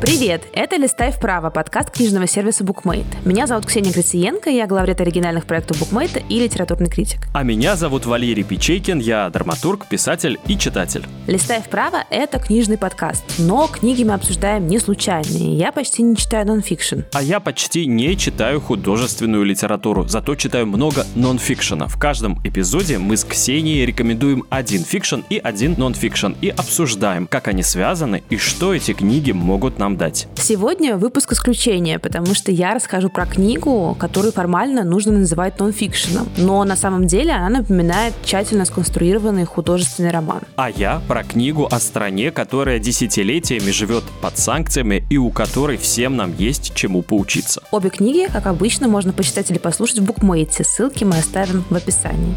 Привет! Это «Листай вправо» подкаст книжного сервиса BookMate. Меня зовут Ксения Грациенко, я главред оригинальных проектов BookMate и литературный критик. А меня зовут Валерий Печейкин, я драматург, писатель и читатель. «Листай вправо» — это книжный подкаст, но книги мы обсуждаем не случайные. Я почти не читаю нонфикшн. А я почти не читаю художественную литературу, зато читаю много нонфикшена. В каждом эпизоде мы с Ксенией рекомендуем один fiction и один нонфикшн и обсуждаем, как они связаны и что эти книги могут нам дать. Сегодня выпуск исключения, потому что я расскажу про книгу, которую формально нужно называть нонфикшеном, но на самом деле она напоминает тщательно сконструированный художественный роман. А я про книгу о стране, которая десятилетиями живет под санкциями и у которой всем нам есть чему поучиться. Обе книги, как обычно, можно почитать или послушать в букмейте. Ссылки мы оставим в описании.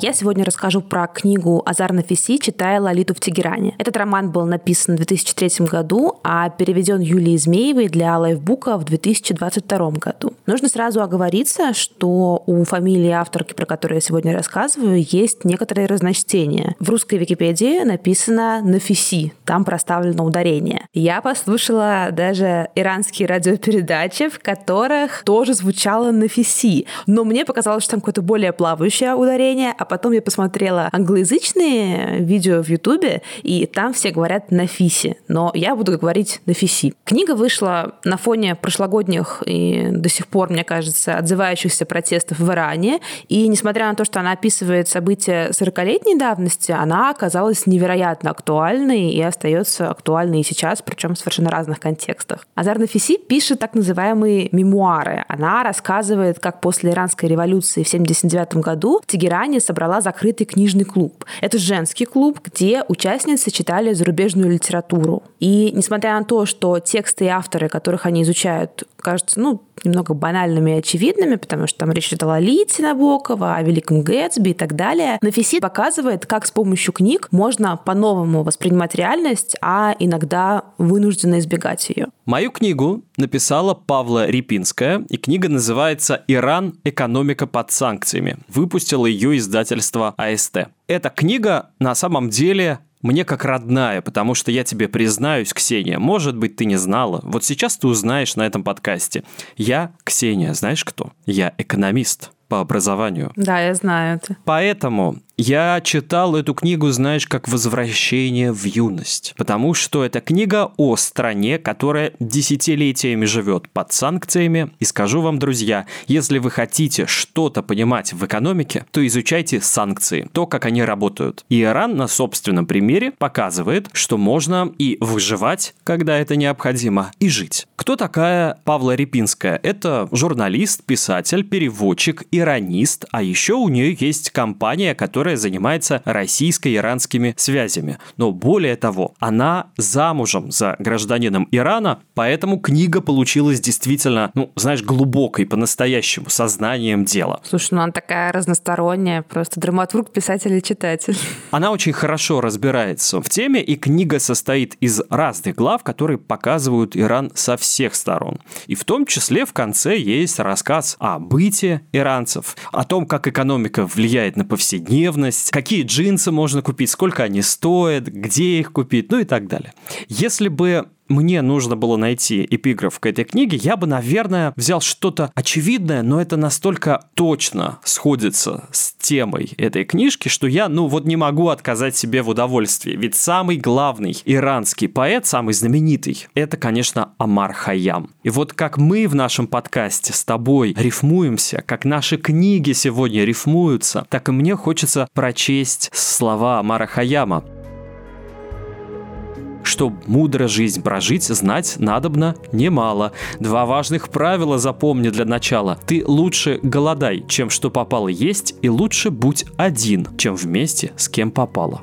Я сегодня расскажу про книгу Азар Нафиси «Читая Лолиту в Тегеране». Этот роман был написан в 2003 году, а переведен Юлией Змеевой для лайфбука в 2022 году. Нужно сразу оговориться, что у фамилии авторки, про которую я сегодня рассказываю, есть некоторые разночтения. В русской Википедии написано Нафиси, там проставлено ударение. Я послушала даже иранские радиопередачи, в которых тоже звучало Нафиси, но мне показалось, что там какое-то более плавающее ударение, а потом я посмотрела англоязычные видео в Ютубе, и там все говорят на фисе, но я буду говорить на фиси. Книга вышла на фоне прошлогодних и до сих пор, мне кажется, отзывающихся протестов в Иране, и несмотря на то, что она описывает события 40-летней давности, она оказалась невероятно актуальной и остается актуальной и сейчас, причем в совершенно разных контекстах. Азар Нафиси пишет так называемые мемуары. Она рассказывает, как после иранской революции в 79 году в Тегеране собралась собрала закрытый книжный клуб. Это женский клуб, где участницы читали зарубежную литературу. И несмотря на то, что тексты и авторы, которых они изучают, кажутся, ну, немного банальными и очевидными, потому что там речь идет о Лолите Набокова, о Великом Гэтсби и так далее. Нафиси показывает, как с помощью книг можно по-новому воспринимать реальность, а иногда вынужденно избегать ее. Мою книгу написала Павла Репинская, и книга называется «Иран. Экономика под санкциями». Выпустила ее издательство АСТ. Эта книга на самом деле мне как родная, потому что я тебе признаюсь, Ксения, может быть, ты не знала. Вот сейчас ты узнаешь на этом подкасте. Я Ксения, знаешь кто? Я экономист по образованию. Да, я знаю это. Поэтому я читал эту книгу, знаешь, как «Возвращение в юность», потому что это книга о стране, которая десятилетиями живет под санкциями. И скажу вам, друзья, если вы хотите что-то понимать в экономике, то изучайте санкции, то, как они работают. И Иран на собственном примере показывает, что можно и выживать, когда это необходимо, и жить. Кто такая Павла Репинская? Это журналист, писатель, переводчик, иранист, а еще у нее есть компания, которая которая занимается российско-иранскими связями. Но более того, она замужем за гражданином Ирана, поэтому книга получилась действительно, ну, знаешь, глубокой, по-настоящему, сознанием дела. Слушай, ну она такая разносторонняя, просто драматург, писатель и читатель. Она очень хорошо разбирается в теме, и книга состоит из разных глав, которые показывают Иран со всех сторон. И в том числе в конце есть рассказ о быте иранцев, о том, как экономика влияет на повседневность, ревность, какие джинсы можно купить, сколько они стоят, где их купить, ну и так далее. Если бы мне нужно было найти эпиграф к этой книге, я бы, наверное, взял что-то очевидное, но это настолько точно сходится с темой этой книжки, что я, ну вот не могу отказать себе в удовольствии. Ведь самый главный иранский поэт, самый знаменитый, это, конечно, Амар Хаям. И вот как мы в нашем подкасте с тобой рифмуемся, как наши книги сегодня рифмуются, так и мне хочется прочесть слова Амара Хаяма. Чтоб мудро жизнь прожить, знать надобно немало. Два важных правила запомни для начала. Ты лучше голодай, чем что попало есть, и лучше будь один, чем вместе с кем попало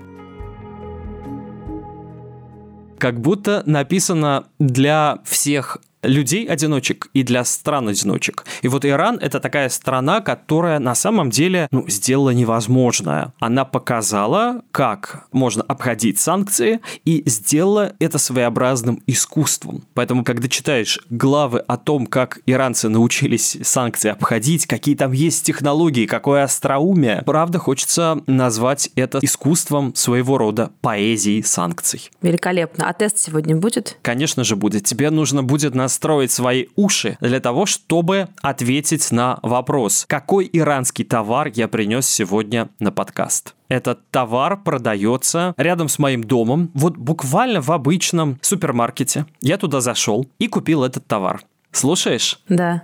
как будто написано для всех людей-одиночек и для стран-одиночек. И вот Иран – это такая страна, которая на самом деле ну, сделала невозможное. Она показала, как можно обходить санкции и сделала это своеобразным искусством. Поэтому, когда читаешь главы о том, как иранцы научились санкции обходить, какие там есть технологии, какое остроумие, правда хочется назвать это искусством своего рода поэзии санкций. Великолепно. А тест сегодня будет? Конечно же будет. Тебе нужно будет настроить свои уши для того, чтобы ответить на вопрос, какой иранский товар я принес сегодня на подкаст. Этот товар продается рядом с моим домом, вот буквально в обычном супермаркете. Я туда зашел и купил этот товар. Слушаешь? Да.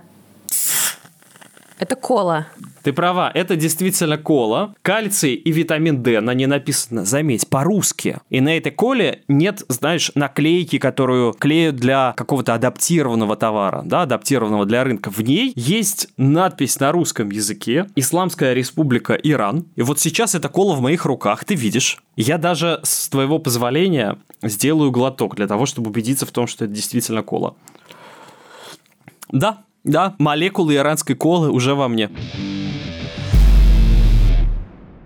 Это кола. Ты права, это действительно кола. Кальций и витамин D, на ней написано, заметь, по-русски. И на этой коле нет, знаешь, наклейки, которую клеют для какого-то адаптированного товара, да, адаптированного для рынка. В ней есть надпись на русском языке «Исламская республика Иран». И вот сейчас эта кола в моих руках, ты видишь. Я даже, с твоего позволения, сделаю глоток для того, чтобы убедиться в том, что это действительно кола. Да, да, молекулы иранской колы уже во мне.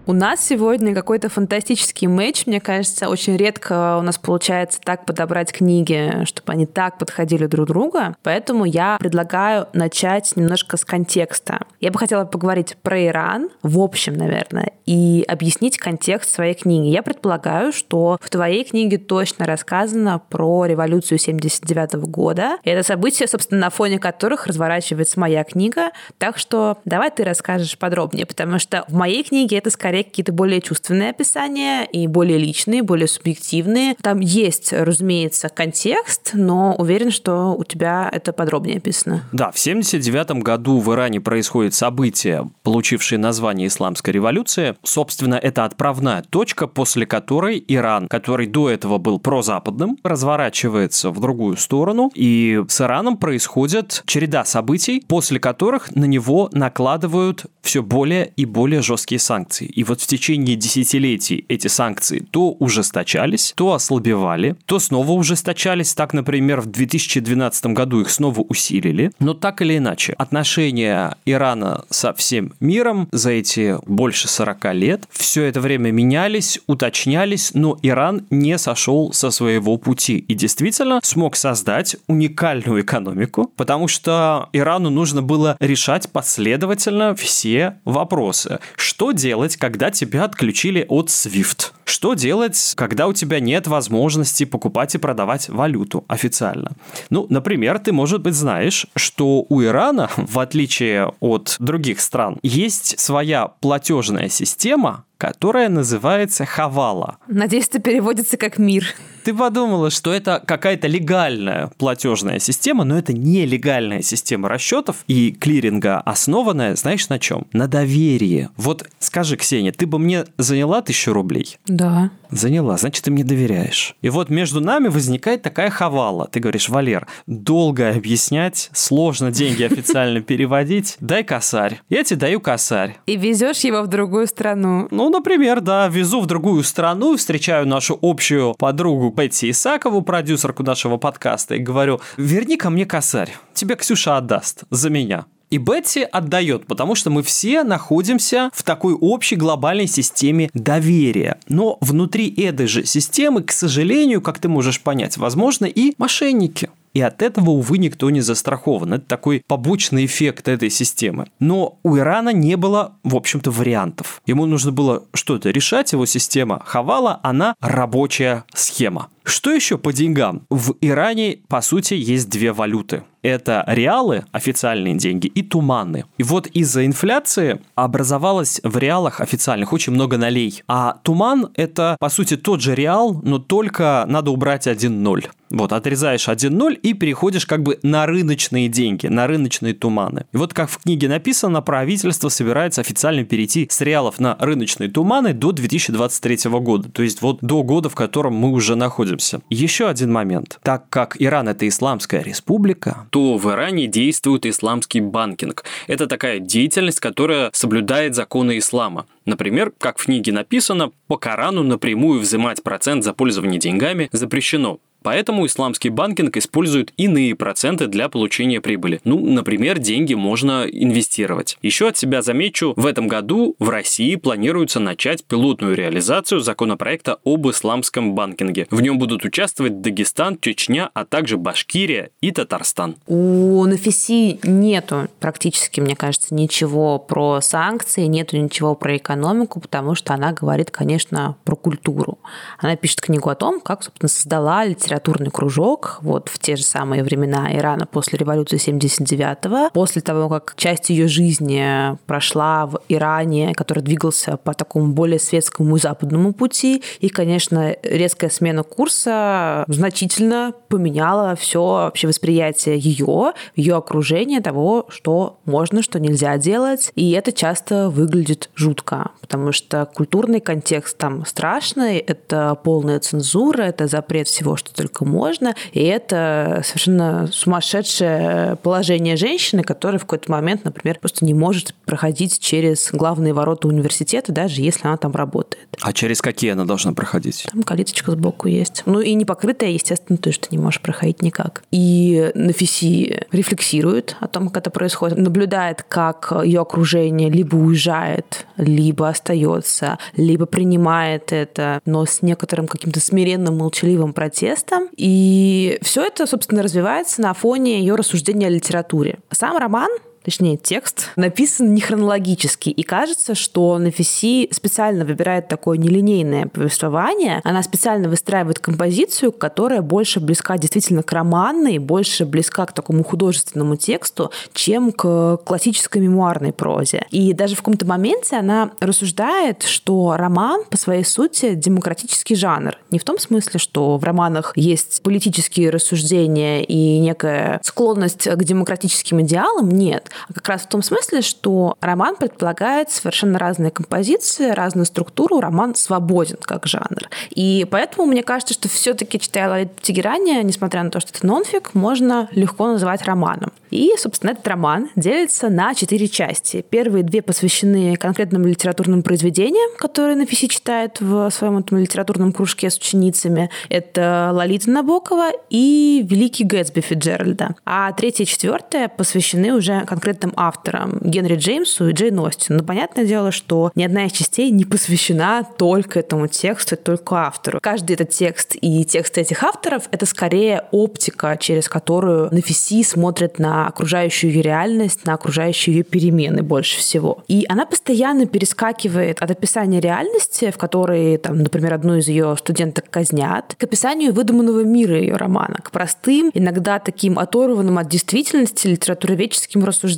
У нас сегодня какой-то фантастический матч. Мне кажется, очень редко у нас получается так подобрать книги, чтобы они так подходили друг другу. Поэтому я предлагаю начать немножко с контекста. Я бы хотела поговорить про Иран, в общем, наверное, и объяснить контекст своей книги. Я предполагаю, что в твоей книге точно рассказано про революцию 79 года. И это события, собственно, на фоне которых разворачивается моя книга. Так что давай ты расскажешь подробнее, потому что в моей книге это скорее скорее какие-то более чувственные описания и более личные, более субъективные. Там есть, разумеется, контекст, но уверен, что у тебя это подробнее описано. Да, в 79 году в Иране происходит событие, получившее название «Исламская революция». Собственно, это отправная точка, после которой Иран, который до этого был прозападным, разворачивается в другую сторону, и с Ираном происходит череда событий, после которых на него накладывают все более и более жесткие санкции. И вот в течение десятилетий эти санкции то ужесточались, то ослабевали, то снова ужесточались. Так, например, в 2012 году их снова усилили. Но так или иначе, отношения Ирана со всем миром за эти больше 40 лет все это время менялись, уточнялись, но Иран не сошел со своего пути и действительно смог создать уникальную экономику, потому что Ирану нужно было решать последовательно все вопросы. Что делать, когда когда тебя отключили от SWIFT. Что делать, когда у тебя нет возможности покупать и продавать валюту официально? Ну, например, ты, может быть, знаешь, что у Ирана, в отличие от других стран, есть своя платежная система, которая называется Хавала. Надеюсь, это переводится как мир. Ты подумала, что это какая-то легальная платежная система, но это не легальная система расчетов и клиринга, основанная, знаешь, на чем? На доверии. Вот скажи, Ксения, ты бы мне заняла тысячу рублей? Да. Заняла, значит, ты мне доверяешь. И вот между нами возникает такая хавала. Ты говоришь, Валер, долго объяснять, сложно деньги официально переводить, дай косарь. Я тебе даю косарь. И везешь его в другую страну. Ну, например, да, везу в другую страну, встречаю нашу общую подругу Бетти Исакову, продюсерку нашего подкаста, и говорю, верни ко мне косарь, тебе Ксюша отдаст за меня. И Бетти отдает, потому что мы все находимся в такой общей глобальной системе доверия. Но внутри этой же системы, к сожалению, как ты можешь понять, возможно и мошенники. И от этого, увы, никто не застрахован. Это такой побочный эффект этой системы. Но у Ирана не было, в общем-то, вариантов. Ему нужно было что-то решать, его система Хавала, она рабочая схема. Что еще по деньгам? В Иране, по сути, есть две валюты. Это реалы, официальные деньги, и туманы. И вот из-за инфляции образовалось в реалах официальных очень много нолей. А туман – это, по сути, тот же реал, но только надо убрать один ноль. Вот, отрезаешь один ноль и переходишь как бы на рыночные деньги, на рыночные туманы. И вот как в книге написано, правительство собирается официально перейти с реалов на рыночные туманы до 2023 года. То есть вот до года, в котором мы уже находимся. Еще один момент. Так как Иран это исламская республика, то в Иране действует исламский банкинг. Это такая деятельность, которая соблюдает законы ислама. Например, как в книге написано, по Корану напрямую взимать процент за пользование деньгами запрещено. Поэтому исламский банкинг использует иные проценты для получения прибыли. Ну, например, деньги можно инвестировать. Еще от себя замечу, в этом году в России планируется начать пилотную реализацию законопроекта об исламском банкинге. В нем будут участвовать Дагестан, Чечня, а также Башкирия и Татарстан. У Нафиси нету практически, мне кажется, ничего про санкции, нету ничего про экономику, потому что она говорит, конечно, про культуру. Она пишет книгу о том, как, собственно, создала литературный кружок вот в те же самые времена Ирана после революции 79-го, после того, как часть ее жизни прошла в Иране, который двигался по такому более светскому и западному пути. И, конечно, резкая смена курса значительно поменяла все вообще восприятие ее, ее окружение того, что можно, что нельзя делать. И это часто выглядит жутко, потому что культурный контекст там страшный, это полная цензура, это запрет всего, что только можно, и это совершенно сумасшедшее положение женщины, которая в какой-то момент, например, просто не может проходить через главные ворота университета, даже если она там работает. А через какие она должна проходить? Там калиточка сбоку есть. Ну и не покрытая, естественно, то, что ты не можешь проходить никак. И Нафиси рефлексирует о том, как это происходит, наблюдает, как ее окружение либо уезжает, либо остается, либо принимает это, но с некоторым каким-то смиренным, молчаливым протестом. И все это, собственно, развивается на фоне ее рассуждения о литературе. Сам роман точнее текст, написан не хронологически. И кажется, что Нафиси специально выбирает такое нелинейное повествование. Она специально выстраивает композицию, которая больше близка действительно к романной, больше близка к такому художественному тексту, чем к классической мемуарной прозе. И даже в каком-то моменте она рассуждает, что роман по своей сути демократический жанр. Не в том смысле, что в романах есть политические рассуждения и некая склонность к демократическим идеалам. Нет а как раз в том смысле, что роман предполагает совершенно разные композиции, разную структуру, роман свободен как жанр. И поэтому мне кажется, что все-таки, читая Лолиту Тегерани, несмотря на то, что это нонфик, можно легко называть романом. И, собственно, этот роман делится на четыре части. Первые две посвящены конкретным литературным произведениям, которые Нафиси читает в своем этом литературном кружке с ученицами. Это Лолита Набокова и Великий Гэтсби Фиджеральда. А третья и четвертая посвящены уже конкретным авторам Генри Джеймсу и Джейн Остин. Но понятное дело, что ни одна из частей не посвящена только этому тексту, только автору. Каждый этот текст и текст этих авторов — это скорее оптика, через которую Нафиси смотрит на окружающую ее реальность, на окружающие ее перемены больше всего. И она постоянно перескакивает от описания реальности, в которой, там, например, одну из ее студенток казнят, к описанию выдуманного мира ее романа, к простым, иногда таким оторванным от действительности литературоведческим рассуждениям.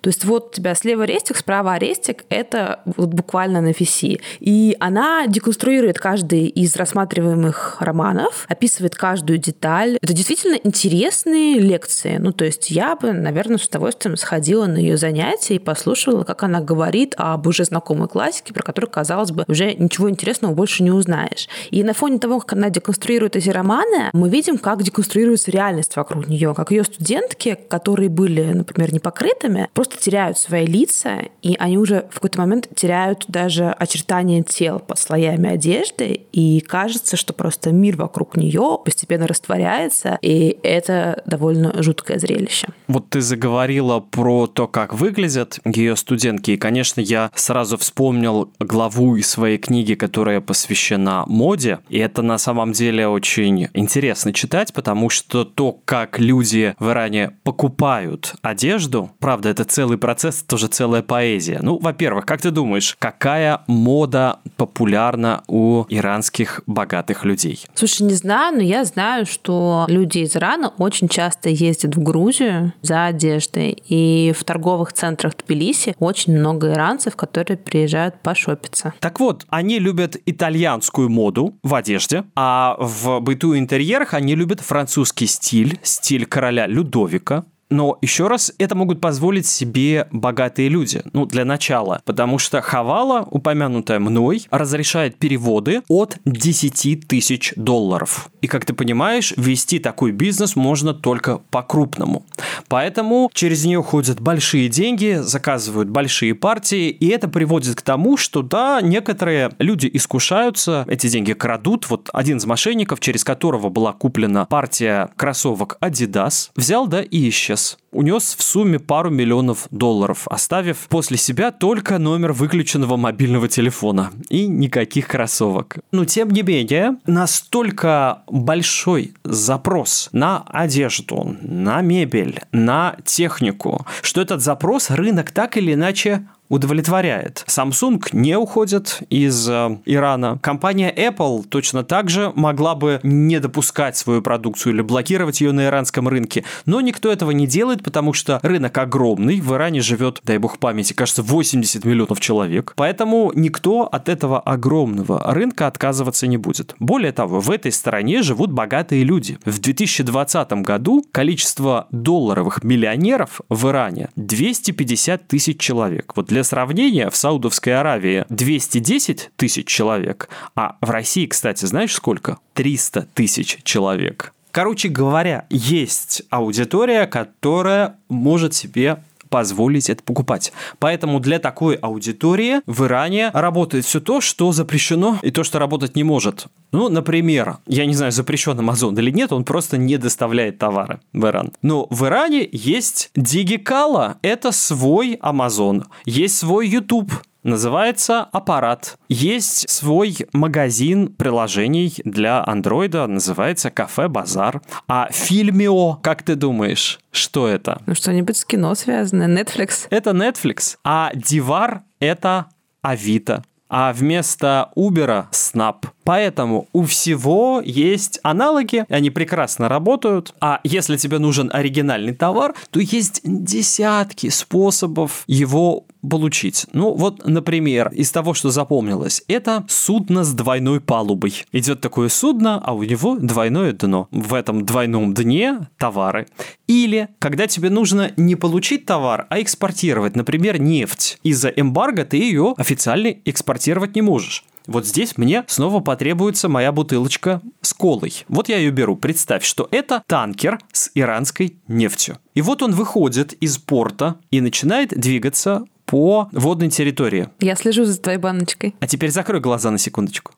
То есть вот у тебя слева рестик, справа арестик, это вот буквально на фиси. И она деконструирует каждый из рассматриваемых романов, описывает каждую деталь. Это действительно интересные лекции. Ну, то есть я бы, наверное, с удовольствием сходила на ее занятия и послушала, как она говорит об уже знакомой классике, про которую, казалось бы, уже ничего интересного больше не узнаешь. И на фоне того, как она деконструирует эти романы, мы видим, как деконструируется реальность вокруг нее, как ее студентки, которые были, например, непокрытыми, просто теряют свои лица, и они уже в какой-то момент теряют даже очертания тел под слоями одежды, и кажется, что просто мир вокруг нее постепенно растворяется, и это довольно жуткое зрелище. Вот ты заговорила про то, как выглядят ее студентки, и, конечно, я сразу вспомнил главу из своей книги, которая посвящена моде, и это на самом деле очень интересно читать, потому что то, как люди в Иране покупают одежду, правда, это целый процесс, тоже целая поэзия. Ну, во-первых, как ты думаешь, какая мода популярна у иранских богатых людей? Слушай, не знаю, но я знаю, что люди из Ирана очень часто ездят в Грузию, за одеждой. И в торговых центрах Тбилиси очень много иранцев, которые приезжают пошопиться. Так вот, они любят итальянскую моду в одежде, а в быту и интерьерах они любят французский стиль, стиль короля Людовика, Но еще раз, это могут позволить себе богатые люди. Ну, для начала. Потому что Хавала, упомянутая мной, разрешает переводы от 10 тысяч долларов. И, как ты понимаешь, вести такой бизнес можно только по-крупному. Поэтому через нее ходят большие деньги, заказывают большие партии, и это приводит к тому, что да, некоторые люди искушаются, эти деньги крадут. Вот один из мошенников, через которого была куплена партия кроссовок Adidas, взял да и исчез унес в сумме пару миллионов долларов, оставив после себя только номер выключенного мобильного телефона и никаких кроссовок. Но тем не менее, настолько большой запрос на одежду, на мебель, на технику, что этот запрос рынок так или иначе удовлетворяет. Samsung не уходит из э, Ирана. Компания Apple точно так же могла бы не допускать свою продукцию или блокировать ее на иранском рынке, но никто этого не делает, потому что рынок огромный, в Иране живет, дай бог памяти, кажется, 80 миллионов человек, поэтому никто от этого огромного рынка отказываться не будет. Более того, в этой стране живут богатые люди. В 2020 году количество долларовых миллионеров в Иране 250 тысяч человек. Вот для сравнения, в Саудовской Аравии 210 тысяч человек, а в России, кстати, знаешь сколько? 300 тысяч человек. Короче говоря, есть аудитория, которая может себе позволить это покупать. Поэтому для такой аудитории в Иране работает все то, что запрещено и то, что работать не может. Ну, например, я не знаю, запрещен Amazon или нет, он просто не доставляет товары в Иран. Но в Иране есть Digicala, это свой Amazon, есть свой YouTube, называется «Аппарат». Есть свой магазин приложений для андроида, называется «Кафе Базар». А Фильмио, как ты думаешь, что это? Ну, что-нибудь с кино связанное, Netflix. Это Netflix, а Дивар — это Авито а вместо Uber Snap. Поэтому у всего есть аналоги, они прекрасно работают. А если тебе нужен оригинальный товар, то есть десятки способов его получить. Ну, вот, например, из того, что запомнилось, это судно с двойной палубой. Идет такое судно, а у него двойное дно. В этом двойном дне товары. Или, когда тебе нужно не получить товар, а экспортировать, например, нефть. Из-за эмбарго ты ее официально экспортировать не можешь. Вот здесь мне снова потребуется моя бутылочка с колой. Вот я ее беру. Представь, что это танкер с иранской нефтью. И вот он выходит из порта и начинает двигаться по водной территории. Я слежу за твоей баночкой. А теперь закрой глаза на секундочку.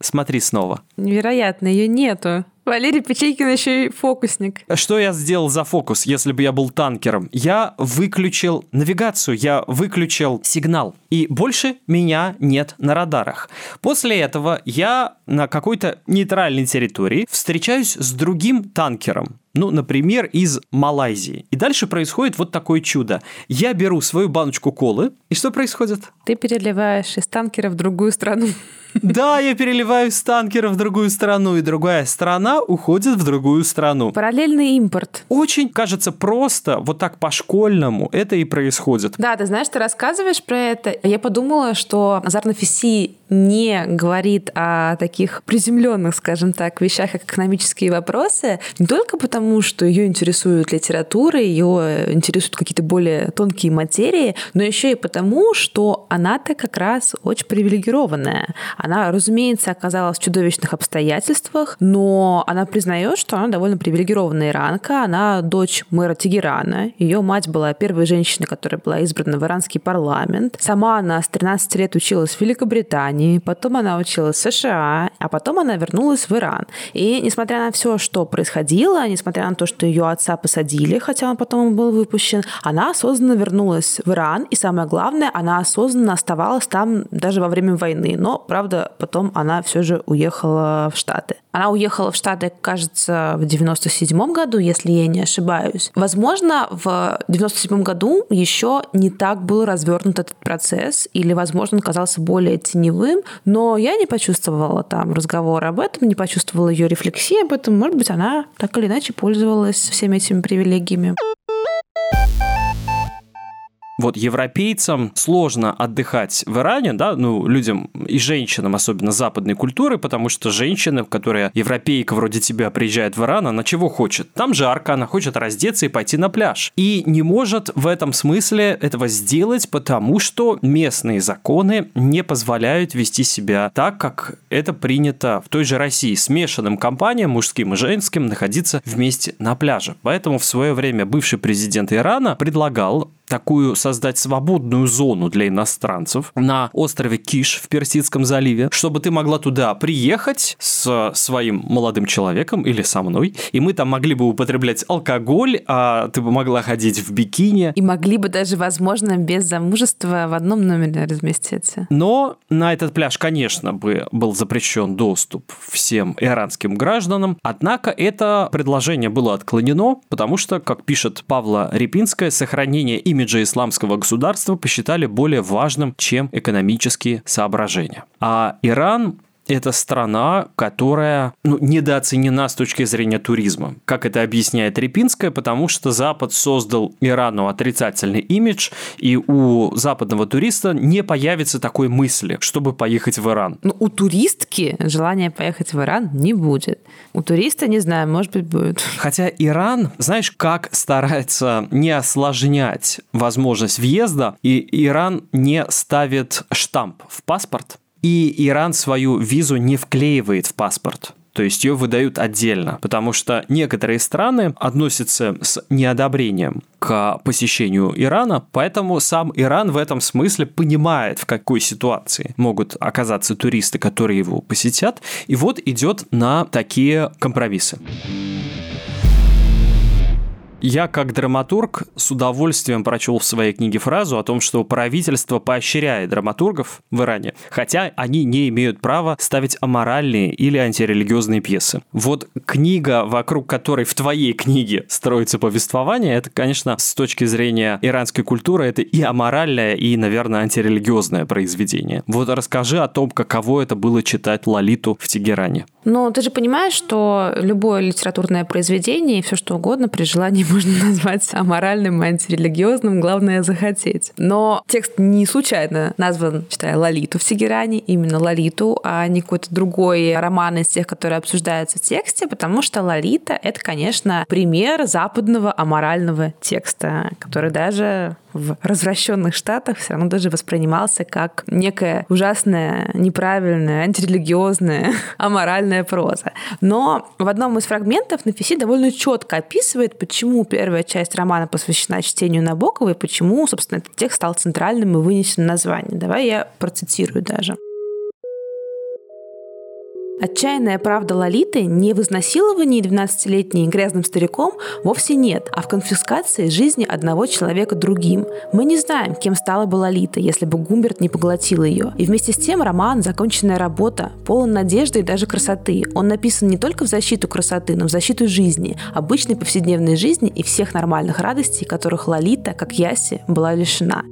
Смотри снова. Невероятно, ее нету. Валерий Печейкин еще и фокусник. Что я сделал за фокус, если бы я был танкером? Я выключил навигацию, я выключил сигнал. И больше меня нет на радарах. После этого я на какой-то нейтральной территории встречаюсь с другим танкером ну, например, из Малайзии. И дальше происходит вот такое чудо. Я беру свою баночку колы, и что происходит? Ты переливаешь из танкера в другую страну. Да, я переливаю из танкера в другую страну, и другая страна уходит в другую страну. Параллельный импорт. Очень, кажется, просто, вот так по-школьному это и происходит. Да, ты знаешь, ты рассказываешь про это. Я подумала, что Азар Нафиси не говорит о таких приземленных, скажем так, вещах, как экономические вопросы, не только потому, что ее интересует литература, ее интересуют какие-то более тонкие материи, но еще и потому, что она-то как раз очень привилегированная. Она, разумеется, оказалась в чудовищных обстоятельствах, но она признает, что она довольно привилегированная иранка. Она дочь мэра Тегерана. Ее мать была первой женщиной, которая была избрана в иранский парламент. Сама она с 13 лет училась в Великобритании, потом она училась в США, а потом она вернулась в Иран. И несмотря на все, что происходило, несмотря на то, что ее отца посадили, хотя он потом был выпущен, она осознанно вернулась в Иран, и самое главное, она осознанно оставалась там даже во время войны. Но, правда, потом она все же уехала в Штаты. Она уехала в Штаты, кажется, в 97 году, если я не ошибаюсь. Возможно, в 97 году еще не так был развернут этот процесс, или, возможно, он казался более теневым, но я не почувствовала там разговора об этом, не почувствовала ее рефлексии об этом. Может быть, она так или иначе пользовалась всеми этими привилегиями. Вот европейцам сложно отдыхать в Иране, да, ну, людям и женщинам, особенно западной культуры, потому что женщина, которая европейка вроде тебя приезжает в Иран, она чего хочет? Там жарко, она хочет раздеться и пойти на пляж. И не может в этом смысле этого сделать, потому что местные законы не позволяют вести себя так, как это принято в той же России. Смешанным компаниям, мужским и женским, находиться вместе на пляже. Поэтому в свое время бывший президент Ирана предлагал такую создать свободную зону для иностранцев на острове Киш в Персидском заливе, чтобы ты могла туда приехать с своим молодым человеком или со мной, и мы там могли бы употреблять алкоголь, а ты бы могла ходить в бикини. И могли бы даже, возможно, без замужества в одном номере разместиться. Но на этот пляж, конечно, бы был запрещен доступ всем иранским гражданам, однако это предложение было отклонено, потому что, как пишет Павла Репинская, сохранение имени имиджа исламского государства посчитали более важным, чем экономические соображения. А Иран это страна, которая ну, недооценена с точки зрения туризма. Как это объясняет Репинская, потому что Запад создал Ирану отрицательный имидж, и у западного туриста не появится такой мысли, чтобы поехать в Иран. Ну, у туристки желания поехать в Иран не будет. У туриста, не знаю, может быть, будет. Хотя Иран, знаешь, как старается не осложнять возможность въезда, и Иран не ставит штамп в паспорт, и Иран свою визу не вклеивает в паспорт. То есть ее выдают отдельно, потому что некоторые страны относятся с неодобрением к посещению Ирана, поэтому сам Иран в этом смысле понимает, в какой ситуации могут оказаться туристы, которые его посетят, и вот идет на такие компромиссы. Я, как драматург, с удовольствием прочел в своей книге фразу о том, что правительство поощряет драматургов в Иране, хотя они не имеют права ставить аморальные или антирелигиозные пьесы. Вот книга, вокруг которой в твоей книге строится повествование, это, конечно, с точки зрения иранской культуры, это и аморальное, и, наверное, антирелигиозное произведение. Вот расскажи о том, каково это было читать Лолиту в Тегеране. Ну, ты же понимаешь, что любое литературное произведение и все что угодно при желании можно назвать аморальным, антирелигиозным, главное захотеть. Но текст не случайно назван, читая Лолиту в Тегеране, именно Лолиту, а не какой-то другой роман из тех, которые обсуждаются в тексте, потому что Лолита — это, конечно, пример западного аморального текста, который даже в развращенных штатах все равно даже воспринимался как некая ужасная, неправильная, антирелигиозная, аморальная проза. Но в одном из фрагментов Нафиси довольно четко описывает, почему первая часть романа посвящена чтению Набокова и почему, собственно, этот текст стал центральным и вынесен название. Давай я процитирую даже. Отчаянная правда Лолиты не в изнасиловании 12-летней грязным стариком вовсе нет, а в конфискации жизни одного человека другим. Мы не знаем, кем стала бы Лолита, если бы Гумберт не поглотил ее. И вместе с тем роман – законченная работа, полон надежды и даже красоты. Он написан не только в защиту красоты, но в защиту жизни, обычной повседневной жизни и всех нормальных радостей, которых Лолита, как Яси, была лишена.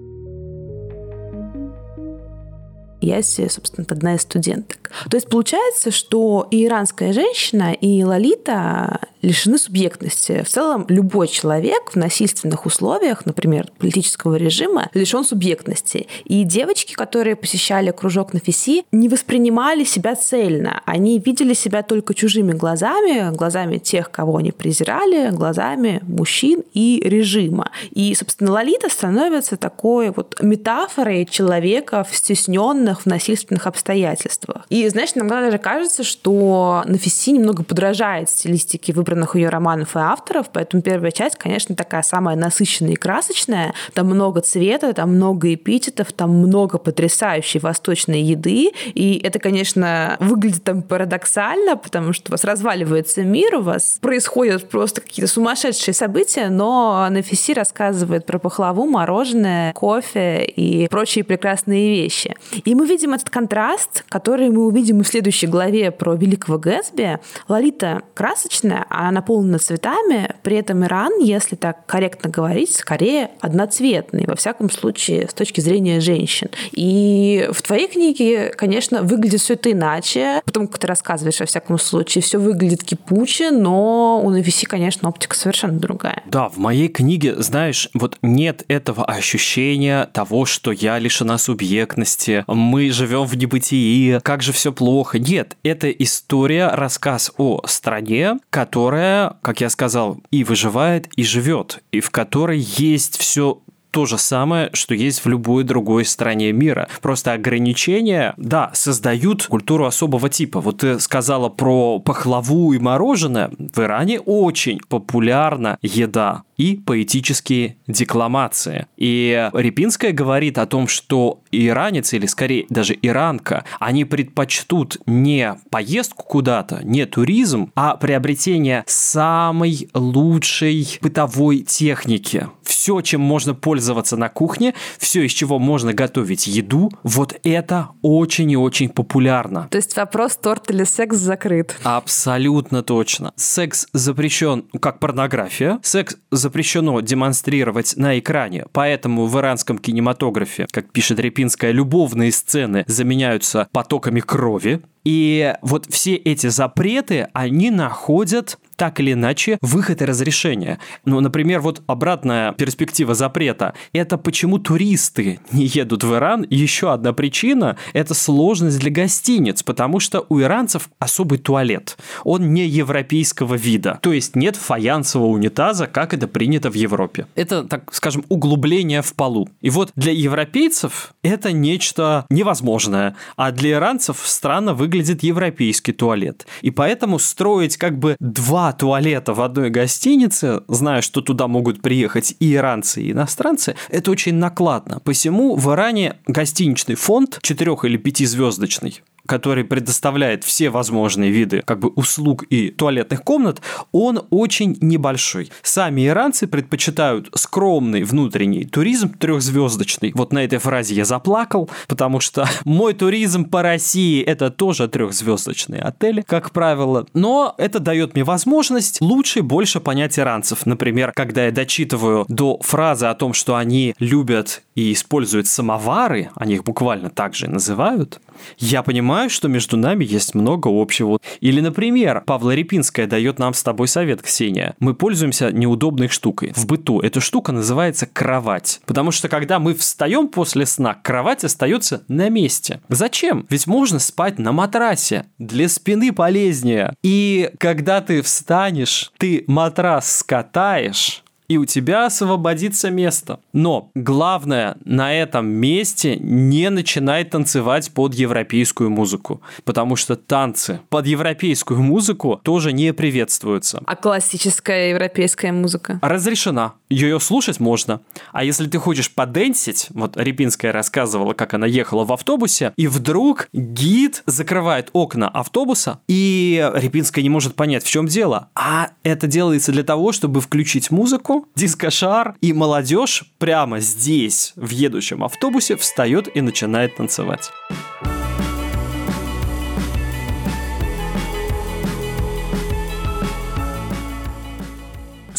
Яси, собственно, одна из студенток. То есть получается, что и иранская женщина, и Лолита лишены субъектности. В целом, любой человек в насильственных условиях, например, политического режима, лишен субъектности. И девочки, которые посещали кружок на ФИСИ, не воспринимали себя цельно. Они видели себя только чужими глазами, глазами тех, кого они презирали, глазами мужчин и режима. И, собственно, Лолита становится такой вот метафорой человека в стесненных, в насильственных обстоятельствах. И, знаешь, иногда даже кажется, что Нафиси немного подражает стилистике выбранной выбранных ее романов и авторов, поэтому первая часть, конечно, такая самая насыщенная и красочная. Там много цвета, там много эпитетов, там много потрясающей восточной еды, и это, конечно, выглядит там парадоксально, потому что у вас разваливается мир, у вас происходят просто какие-то сумасшедшие события, но Нафиси рассказывает про пахлаву, мороженое, кофе и прочие прекрасные вещи. И мы видим этот контраст, который мы увидим в следующей главе про Великого Гэтсби. Лолита красочная, а она наполнена цветами, при этом Иран, если так корректно говорить, скорее одноцветный, во всяком случае, с точки зрения женщин. И в твоей книге, конечно, выглядит все это иначе, потому как ты рассказываешь, во всяком случае, все выглядит кипуче, но у NFC, конечно, оптика совершенно другая. Да, в моей книге, знаешь, вот нет этого ощущения того, что я лишена субъектности, мы живем в небытии, как же все плохо. Нет, это история, рассказ о стране, которая, как я сказал, и выживает, и живет, и в которой есть все то же самое, что есть в любой другой стране мира. Просто ограничения, да, создают культуру особого типа. Вот ты сказала про пахлаву и мороженое. В Иране очень популярна еда и поэтические декламации. И Репинская говорит о том, что иранец, или скорее даже иранка, они предпочтут не поездку куда-то, не туризм, а приобретение самой лучшей бытовой техники. Все, чем можно пользоваться на кухне, все, из чего можно готовить еду, вот это очень и очень популярно. То есть вопрос торт или секс закрыт? Абсолютно точно. Секс запрещен как порнография, секс запрещено демонстрировать на экране, поэтому в иранском кинематографе, как пишет Репинская, любовные сцены заменяются потоками крови, и вот все эти запреты, они находят так или иначе выход и разрешение. Ну, например, вот обратная перспектива запрета. Это почему туристы не едут в Иран. Еще одна причина – это сложность для гостиниц, потому что у иранцев особый туалет. Он не европейского вида. То есть нет фаянсового унитаза, как это принято в Европе. Это, так скажем, углубление в полу. И вот для европейцев это нечто невозможное, а для иранцев странно выглядит европейский туалет. И поэтому строить как бы два туалета в одной гостинице, зная, что туда могут приехать и иранцы, и иностранцы, это очень накладно. Посему в Иране гостиничный фонд четырех или пятизвездочный который предоставляет все возможные виды как бы услуг и туалетных комнат, он очень небольшой. Сами иранцы предпочитают скромный внутренний туризм трехзвездочный. Вот на этой фразе я заплакал, потому что мой туризм по России это тоже трехзвездочные отели, как правило. Но это дает мне возможность лучше и больше понять иранцев. Например, когда я дочитываю до фразы о том, что они любят и используют самовары, они их буквально так же называют, я понимаю, что между нами есть много общего. Или, например, Павла Репинская дает нам с тобой совет, Ксения. Мы пользуемся неудобной штукой. В быту эта штука называется кровать. Потому что когда мы встаем после сна, кровать остается на месте. Зачем? Ведь можно спать на матрасе. Для спины полезнее. И когда ты встанешь, ты матрас скатаешь, и у тебя освободится место. Но главное, на этом месте не начинай танцевать под европейскую музыку, потому что танцы под европейскую музыку тоже не приветствуются. А классическая европейская музыка? Разрешена. Ее слушать можно. А если ты хочешь поденсить, вот Репинская рассказывала, как она ехала в автобусе, и вдруг гид закрывает окна автобуса, и Репинская не может понять, в чем дело. А это делается для того, чтобы включить музыку, дискошар, и молодежь прямо здесь, в едущем автобусе, встает и начинает танцевать.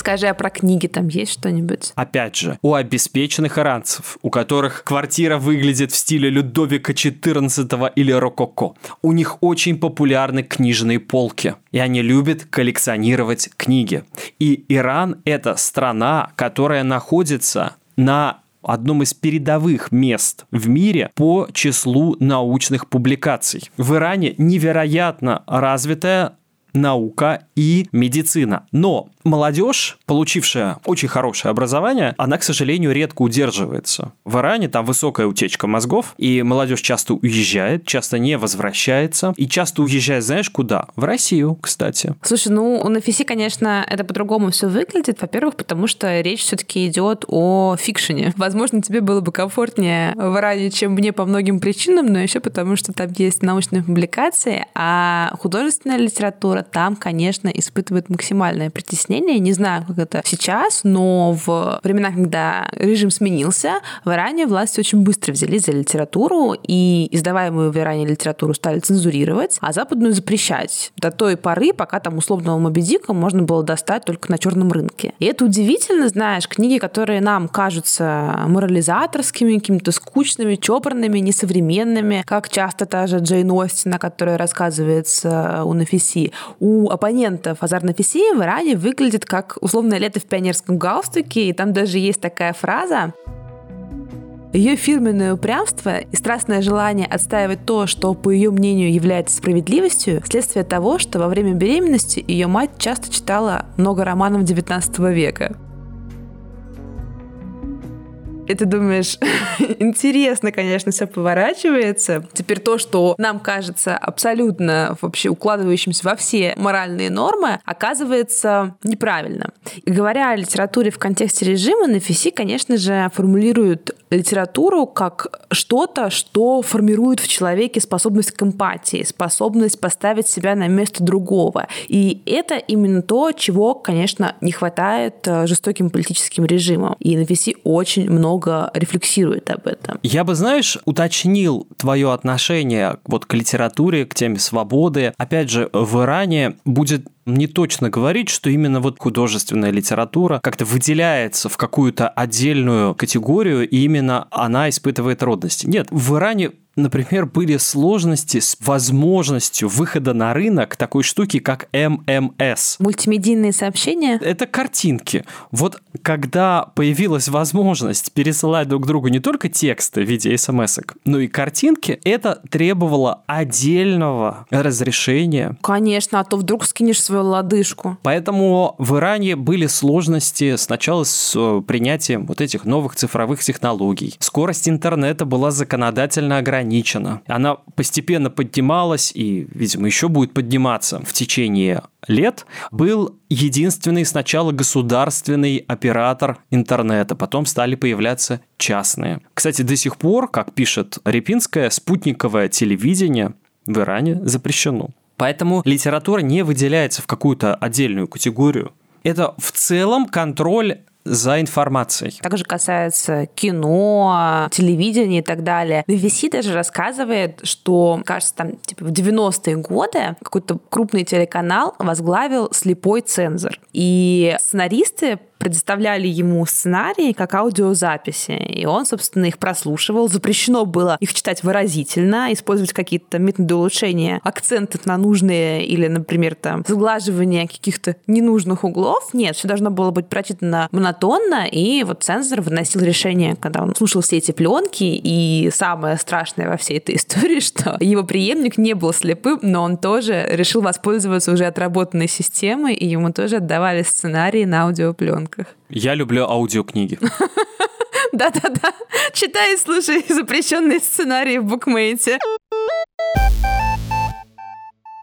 Скажи, а про книги там есть что-нибудь? Опять же, у обеспеченных иранцев, у которых квартира выглядит в стиле Людовика XIV или Рококо, у них очень популярны книжные полки, и они любят коллекционировать книги. И Иран – это страна, которая находится на одном из передовых мест в мире по числу научных публикаций. В Иране невероятно развитая наука и медицина. Но молодежь, получившая очень хорошее образование, она, к сожалению, редко удерживается. В Иране там высокая утечка мозгов, и молодежь часто уезжает, часто не возвращается, и часто уезжает, знаешь, куда? В Россию, кстати. Слушай, ну, у Нафиси, конечно, это по-другому все выглядит. Во-первых, потому что речь все-таки идет о фикшене. Возможно, тебе было бы комфортнее в Иране, чем мне по многим причинам, но еще потому, что там есть научные публикации, а художественная литература там, конечно, испытывают максимальное притеснение. Не знаю, как это сейчас, но в времена, когда режим сменился, в Иране власти очень быстро взялись за литературу, и издаваемую в Иране литературу стали цензурировать, а западную запрещать до той поры, пока там условного Моби Дика можно было достать только на черном рынке. И это удивительно, знаешь, книги, которые нам кажутся морализаторскими, какими-то скучными, чопорными, несовременными, как часто та же Джейн Остин, о которой рассказывается у Нафиси. У оппонентов Азар Нафиси в Иране выглядит как условное лето в пионерском галстуке, и там даже есть такая фраза ее фирменное упрямство и страстное желание отстаивать то, что, по ее мнению, является справедливостью, следствие того, что во время беременности ее мать часто читала много романов XIX века. И ты думаешь, интересно, конечно, все поворачивается. Теперь то, что нам кажется абсолютно вообще укладывающимся во все моральные нормы, оказывается неправильно. И говоря о литературе в контексте режима, Нафиси, конечно же, формулирует литературу как что-то, что формирует в человеке способность к эмпатии, способность поставить себя на место другого. И это именно то, чего, конечно, не хватает э, жестоким политическим режимам. И Нафиси очень много рефлексирует об этом. Я бы, знаешь, уточнил твое отношение вот к литературе, к теме свободы. Опять же, в Иране будет не точно говорить, что именно вот художественная литература как-то выделяется в какую-то отдельную категорию, и именно она испытывает трудности. Нет, в Иране например, были сложности с возможностью выхода на рынок такой штуки, как ММС. Мультимедийные сообщения? Это картинки. Вот когда появилась возможность пересылать друг другу не только тексты в виде смс но и картинки, это требовало отдельного разрешения. Конечно, а то вдруг скинешь свою лодыжку. Поэтому в Иране были сложности сначала с э, принятием вот этих новых цифровых технологий. Скорость интернета была законодательно ограничена ограничена. Она постепенно поднималась и, видимо, еще будет подниматься в течение лет, был единственный сначала государственный оператор интернета, потом стали появляться частные. Кстати, до сих пор, как пишет Репинская, спутниковое телевидение в Иране запрещено. Поэтому литература не выделяется в какую-то отдельную категорию. Это в целом контроль за информацией. Также касается кино, телевидения и так далее. BBC даже рассказывает, что, кажется, там типа в 90-е годы какой-то крупный телеканал возглавил слепой цензор. И сценаристы предоставляли ему сценарии как аудиозаписи, и он, собственно, их прослушивал. Запрещено было их читать выразительно, использовать какие-то методы улучшения акцентов на нужные или, например, там, сглаживание каких-то ненужных углов. Нет, все должно было быть прочитано монотонно, и вот цензор выносил решение, когда он слушал все эти пленки, и самое страшное во всей этой истории, что его преемник не был слепым, но он тоже решил воспользоваться уже отработанной системой, и ему тоже отдавали сценарии на аудиопленку колонках. Я люблю аудиокниги. Да-да-да. Читай и слушай запрещенные сценарии в букмейте.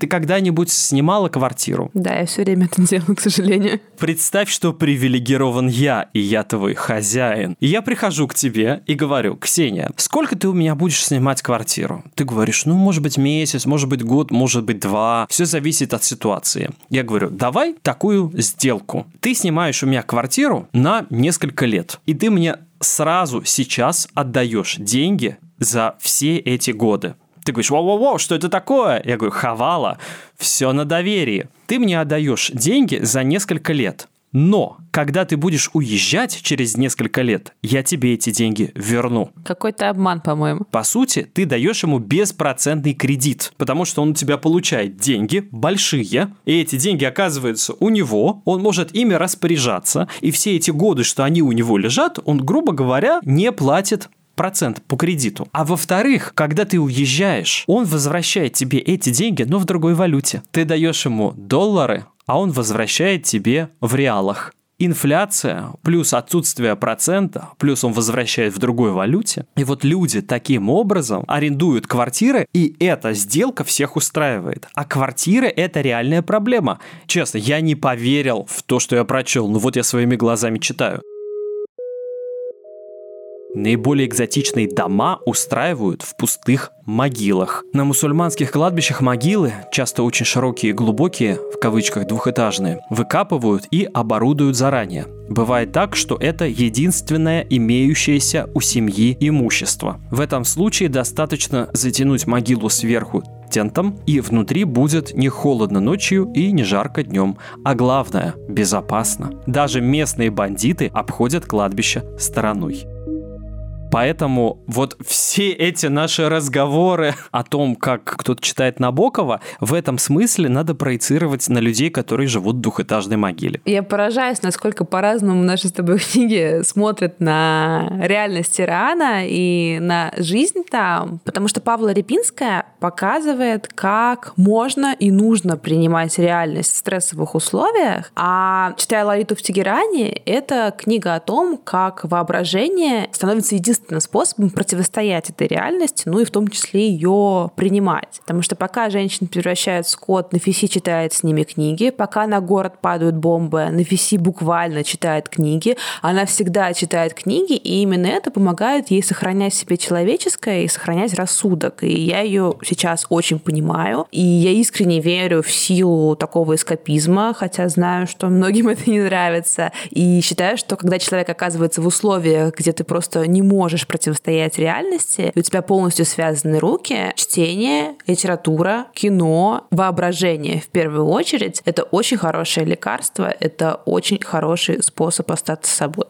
Ты когда-нибудь снимала квартиру? Да, я все время это делаю, к сожалению. Представь, что привилегирован я, и я твой хозяин. И я прихожу к тебе и говорю, Ксения, сколько ты у меня будешь снимать квартиру? Ты говоришь, ну, может быть, месяц, может быть, год, может быть, два. Все зависит от ситуации. Я говорю, давай такую сделку. Ты снимаешь у меня квартиру на несколько лет, и ты мне сразу сейчас отдаешь деньги за все эти годы. Ты говоришь, воу-воу-воу, что это такое? Я говорю, хавала, все на доверии. Ты мне отдаешь деньги за несколько лет. Но, когда ты будешь уезжать через несколько лет, я тебе эти деньги верну. Какой-то обман, по-моему. По сути, ты даешь ему беспроцентный кредит, потому что он у тебя получает деньги большие, и эти деньги оказываются у него, он может ими распоряжаться, и все эти годы, что они у него лежат, он, грубо говоря, не платит процент по кредиту. А во-вторых, когда ты уезжаешь, он возвращает тебе эти деньги, но в другой валюте. Ты даешь ему доллары, а он возвращает тебе в реалах инфляция плюс отсутствие процента, плюс он возвращает в другой валюте. И вот люди таким образом арендуют квартиры, и эта сделка всех устраивает. А квартиры – это реальная проблема. Честно, я не поверил в то, что я прочел, но вот я своими глазами читаю. Наиболее экзотичные дома устраивают в пустых могилах. На мусульманских кладбищах могилы, часто очень широкие и глубокие, в кавычках двухэтажные, выкапывают и оборудуют заранее. Бывает так, что это единственное имеющееся у семьи имущество. В этом случае достаточно затянуть могилу сверху тентом, и внутри будет не холодно ночью и не жарко днем, а главное – безопасно. Даже местные бандиты обходят кладбище стороной. Поэтому вот все эти наши разговоры о том, как кто-то читает Набокова, в этом смысле надо проецировать на людей, которые живут в двухэтажной могиле. Я поражаюсь, насколько по-разному наши с тобой книги смотрят на реальность Ирана и на жизнь там, потому что Павла Репинская показывает, как можно и нужно принимать реальность в стрессовых условиях, а читая Лолиту в Тегеране, это книга о том, как воображение становится единственным единственным способом противостоять этой реальности, ну и в том числе ее принимать. Потому что пока женщин превращают в скот, Нафиси читает с ними книги, пока на город падают бомбы, Нафиси буквально читает книги, она всегда читает книги, и именно это помогает ей сохранять себе человеческое и сохранять рассудок. И я ее сейчас очень понимаю, и я искренне верю в силу такого эскапизма, хотя знаю, что многим это не нравится, и считаю, что когда человек оказывается в условиях, где ты просто не можешь можешь противостоять реальности, у тебя полностью связаны руки, чтение, литература, кино, воображение в первую очередь, это очень хорошее лекарство, это очень хороший способ остаться собой.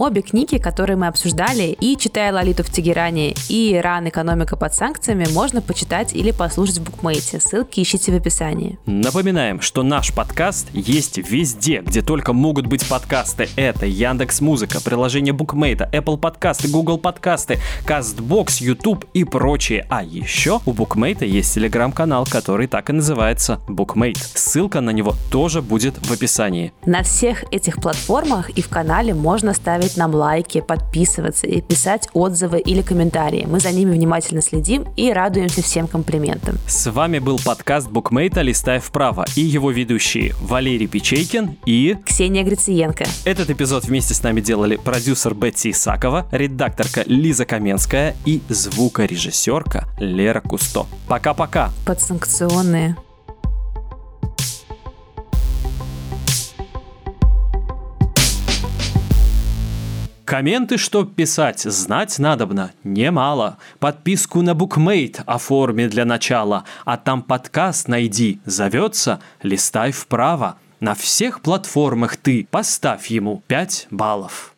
Обе книги, которые мы обсуждали, и «Читая Лолиту в Тегеране», и «Иран. Экономика под санкциями» можно почитать или послушать в букмейте. Ссылки ищите в описании. Напоминаем, что наш подкаст есть везде, где только могут быть подкасты. Это Яндекс Музыка, приложение Букмейта, Apple подкасты, Google подкасты, Castbox, YouTube и прочее. А еще у Букмейта есть телеграм-канал, который так и называется Букмейт. Ссылка на него тоже будет в описании. На всех этих платформах и в канале можно ставить ставить нам лайки, подписываться и писать отзывы или комментарии. Мы за ними внимательно следим и радуемся всем комплиментам. С вами был подкаст Букмейта «Листай вправо» и его ведущие Валерий Печейкин и... Ксения Грициенко. Этот эпизод вместе с нами делали продюсер Бетси Исакова, редакторка Лиза Каменская и звукорежиссерка Лера Кусто. Пока-пока. Подсанкционные. Комменты, что писать, знать надобно немало. Подписку на букмейт оформи для начала, а там подкаст найди, зовется «Листай вправо». На всех платформах ты поставь ему 5 баллов.